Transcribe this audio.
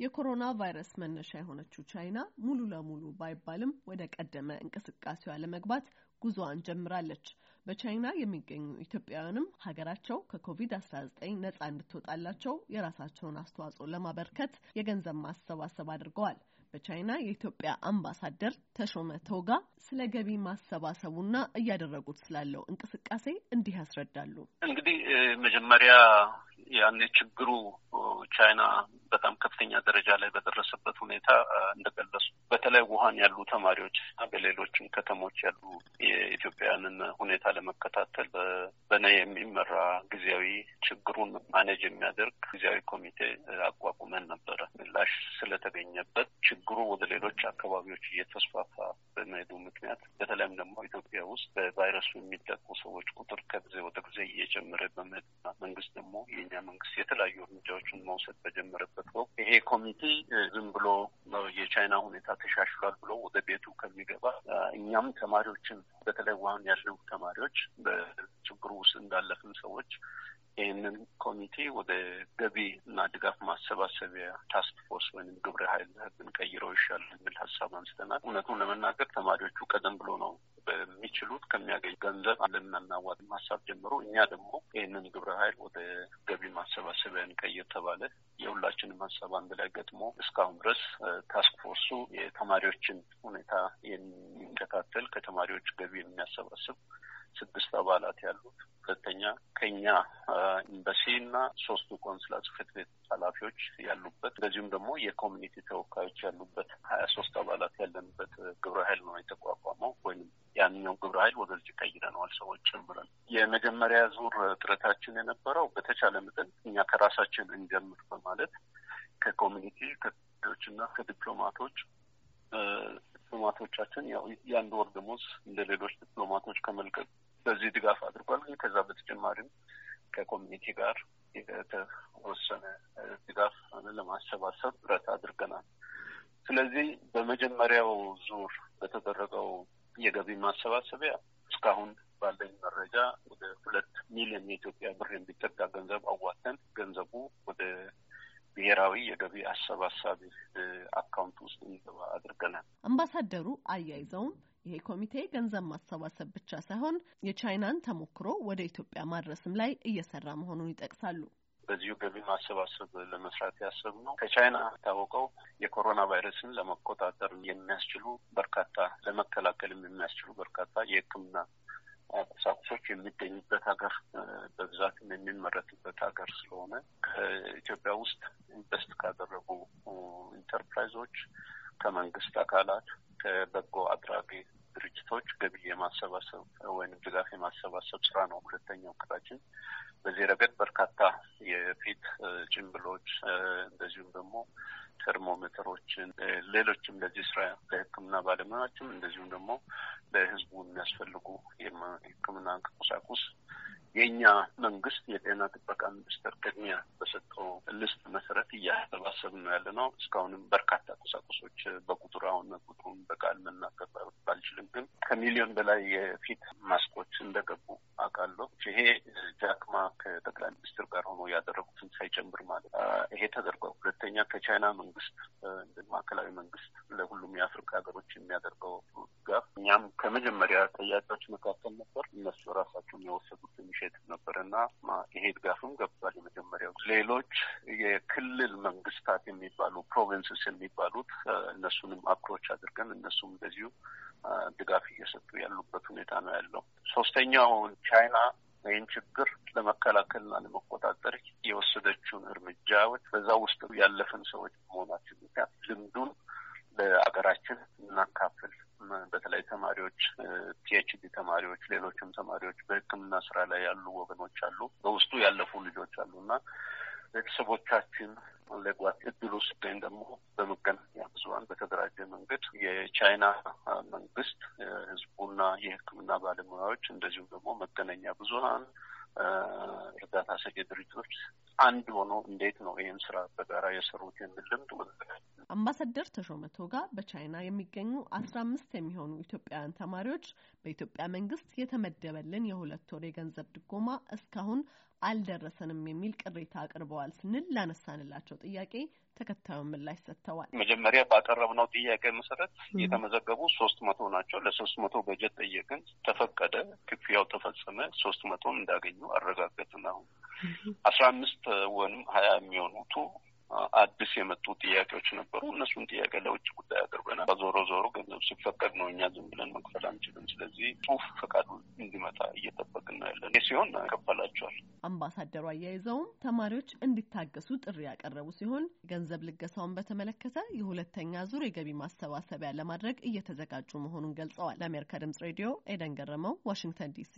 የኮሮና ቫይረስ መነሻ የሆነችው ቻይና ሙሉ ለሙሉ ባይባልም ወደ ቀደመ እንቅስቃሴዋ ለመግባት ጉዞዋን ጀምራለች። በቻይና የሚገኙ ኢትዮጵያውያንም ሀገራቸው ከኮቪድ አስራ ዘጠኝ ነጻ እንድትወጣላቸው የራሳቸውን አስተዋጽኦ ለማበርከት የገንዘብ ማሰባሰብ አድርገዋል። በቻይና የኢትዮጵያ አምባሳደር ተሾመ ቶጋ ስለ ገቢ ማሰባሰቡና እያደረጉት ስላለው እንቅስቃሴ እንዲህ ያስረዳሉ። እንግዲህ መጀመሪያ ያኔ ችግሩ ቻይና በጣም ከፍተኛ ደረጃ ላይ በደረሰበት ሁኔታ እንደገለጹ በተለይ ውሃን ያሉ ተማሪዎች እና በሌሎችም ከተሞች ያሉ የኢትዮጵያውያንን ሁኔታ ለመከታተል በነ የሚመራ ጊዜያዊ ችግሩን ማኔጅ የሚያደርግ ጊዜያዊ ኮሚቴ አቋቁመን ነበረ። ምላሽ ስለተገኘበት ችግሩ ወደ ሌሎች አካባቢዎች እየተስፋፋ በመሄዱ ምክንያት በተለይም ደግሞ ኢትዮጵያ ውስጥ በቫይረሱ የሚጠቁ ሰዎች ቁጥር ከጊዜ ወደ ጊዜ እየጨመረ በመሄዱና መንግስት ደግሞ የእኛ መንግስት የተለያዩ እርምጃዎችን መውሰድ በጀመረበት ወቅት ይሄ ኮሚቴ ዝም ብሎ የቻይና ሁኔታ ተሻሽሏል ብሎ ወደ ቤቱ ከሚገባ እኛም ተማሪዎችን በተለይ ዉሃን ያለው ተማሪዎች በችግሩ ውስጥ እንዳለፍን ሰዎች ይህንን ኮሚቴ ወደ ገቢ እና ድጋፍ ማሰባሰቢያ task force ወይም ግብረ ኃይል ብንቀይረው ይሻላል የሚል ሀሳብ አንስተናል። እውነቱን ለመናገር ተማሪዎቹ ቀደም ብሎ ነው በሚችሉት ከሚያገኝ ገንዘብ ለምን አናዋጣ ሀሳብ ጀምሮ እኛ ደግሞ ይህንን ግብረ ኃይል ወደ ገቢ ማሰባሰቢያ እንቀይር ተባለ። የሁላችንም ሀሳብ አንድ ላይ ገጥሞ እስካሁን ድረስ task force ኡ የተማሪዎችን ሁኔታ የሚከታተል ከተማሪዎች ገቢ የሚያሰባስብ ስድስት አባላት ያሉት ሁለተኛ ከኛ ኤምባሲ እና ሶስቱ ቆንስላ ጽሕፈት ቤት ኃላፊዎች ያሉበት እንደዚሁም ደግሞ የ community ተወካዮች ያሉበት ሀያ ሶስት አባላት ያለንበት ግብረ ኃይል ነው የተቋቋመው። ወይም ያንኛው ግብረ ኃይል ወደዚህ ቀይረነዋል ሰዎች ጨምረን። የመጀመሪያ ዙር ጥረታችን የነበረው በተቻለ መጠን እኛ ከራሳችን እንጀምር በማለት ከ community ከዎች እና ከዲፕሎማቶች ዲፕሎማቶቻችን ያው የአንድ ወር ደሞዝ እንደ ሌሎች ዲፕሎማቶች ከመልቀቅ በዚህ ድጋፍ አድርጓል። ግን ከዛ በተጨማሪም ከ community ጋር የተወሰነ ድጋፍ ለማሰባሰብ ጥረት አድርገናል። ስለዚህ በመጀመሪያው ዙር በተደረገው የገቢ ማሰባሰቢያ እስካሁን ባለኝ መረጃ ወደ ሁለት ሚሊዮን የኢትዮጵያ ብር የሚጠጋ ገንዘብ አዋተን ገንዘቡ ወደ ብሔራዊ የገቢ አሰባሳቢ account ውስጥ እንዲገባ አድርገናል። አምባሳደሩ አያይዘውም ይሄ ኮሚቴ ገንዘብ ማሰባሰብ ብቻ ሳይሆን የቻይናን ተሞክሮ ወደ ኢትዮጵያ ማድረስም ላይ እየሰራ መሆኑን ይጠቅሳሉ። በዚሁ ገቢ ማሰባሰብ ለመስራት ያሰብነው ከቻይና የታወቀው የኮሮና ቫይረስን ለመቆጣጠር የሚያስችሉ በርካታ ለመከላከልም የሚያስችሉ በርካታ የሕክምና ቁሳቁሶች የሚገኙበት ሀገር በብዛትም የሚመረትበት ሀገር ስለሆነ ከኢትዮጵያ ውስጥ ኢንቨስት ካደረጉ ኢንተርፕራይዞች፣ ከመንግስት አካላት፣ ከበጎ አድራጊ ድርጅቶች ገቢ የማሰባሰብ ወይም ድጋፍ የማሰባሰብ ስራ ነው ሁለተኛው እቅዳችን። በዚህ ረገድ በርካታ የፊት ጭንብሎች እንደዚሁም ደግሞ ተርሞሜተሮችን፣ ሌሎችም ለዚህ ስራ ለሕክምና ባለሙያዎችም እንደዚሁም ደግሞ ለህዝቡ የሚያስፈልጉ የሕክምና ቁሳቁስ የእኛ መንግስት የጤና ጥበቃ ሚኒስቴር ቅድሚያ በሰጠው ልስት መሰረት እያሰባሰብን ነው ያለ ነው። እስካሁንም በርካታ ቁሳቁሶች በቁጥር አሁን ቁጥሩን በቃል መናገር ባልችልም፣ ግን ከሚሊዮን በላይ የፊት ማስኮች እንደገቡ አውቃለሁ። ይሄ ጃክማ ከጠቅላይ ሚኒስትር ጋር ሆኖ ያደረጉትን ሳይጨምር ማለት ይሄ ተደርጓል። ሁለተኛ ከቻይና መንግስት ማዕከላዊ መንግስት ለሁሉም የአፍሪካ ሀገሮች የሚያደርገው ድጋፍ እኛም ከመጀመሪያ ጠያቂዎች መካከል ነበር። እነሱ ራሳቸውን የወሰዱት initiative ነበር እና ይሄ ድጋፍም ገብቷል። የመጀመሪያው ሌሎች የክልል መንግስታት የሚባሉ provinces የሚባሉት እነሱንም approach አድርገን እነሱም እንደዚሁ ድጋፍ እየሰጡ ያሉበት ሁኔታ ነው ያለው። ሶስተኛው ቻይና ይህን ችግር ለመከላከልና ለመቆጣጠር የወሰደችውን እርምጃዎች በዛ ውስጥ ያለፍን ሰዎች በመሆናችን ምክንያት ልምዱን ለአገራችን እናካፍል። በተለይ ተማሪዎች፣ PhD ተማሪዎች፣ ሌሎችም ተማሪዎች በሕክምና ስራ ላይ ያሉ ወገኖች አሉ፣ በውስጡ ያለፉ ልጆች አሉ እና ቤተሰቦቻችን ለጓት እድሉ ሲገኝ ደግሞ በመገናኛ ብዙኃን በተደራጀ መንገድ የቻይና መንግስት ህዝቡና የሕክምና ባለሙያዎች እንደዚሁም ደግሞ መገናኛ ብዙኃን እርዳታ ሰጪ ድርጅቶች አንድ ሆኖ እንዴት ነው ይህን ስራ በጋራ የሰሩት የሚል ልምድ አምባሳደር ተሾመ ቶጋ በቻይና የሚገኙ አስራ አምስት የሚሆኑ ኢትዮጵያውያን ተማሪዎች በኢትዮጵያ መንግስት የተመደበልን የሁለት ወር የገንዘብ ድጎማ እስካሁን አልደረሰንም የሚል ቅሬታ አቅርበዋል ስንል ላነሳንላቸው ጥያቄ ተከታዩን ምላሽ ሰጥተዋል። መጀመሪያ ባቀረብነው ጥያቄ መሰረት የተመዘገቡ ሶስት መቶ ናቸው። ለሶስት መቶ በጀት ጠየቅን፣ ተፈቀደ፣ ክፍያው ተፈጸመ። ሶስት መቶን እንዳገኙ አረጋገጥን። አሁን አስራ አምስት ወይም ሀያ የሚሆኑቱ አዲስ የመጡ ጥያቄዎች ነበሩ። እነሱን ጥያቄ ለውጭ ጉዳይ አቅርበናል። ዞሮ ዞሮ ገንዘብ ሲፈቀድ ነው እኛ ዝም ብለን መክፈል አንችልም። ስለዚህ ጽሁፍ ፈቃዱ እንዲመጣ እየጠበቅን ነው ያለን። ሲሆን ይከፈላቸዋል። አምባሳደሩ አያይዘውም ተማሪዎች እንዲታገሱ ጥሪ ያቀረቡ ሲሆን ገንዘብ ልገሳውን በተመለከተ የሁለተኛ ዙር የገቢ ማሰባሰቢያ ለማድረግ እየተዘጋጁ መሆኑን ገልጸዋል። ለአሜሪካ ድምጽ ሬዲዮ ኤደን ገረመው፣ ዋሽንግተን ዲሲ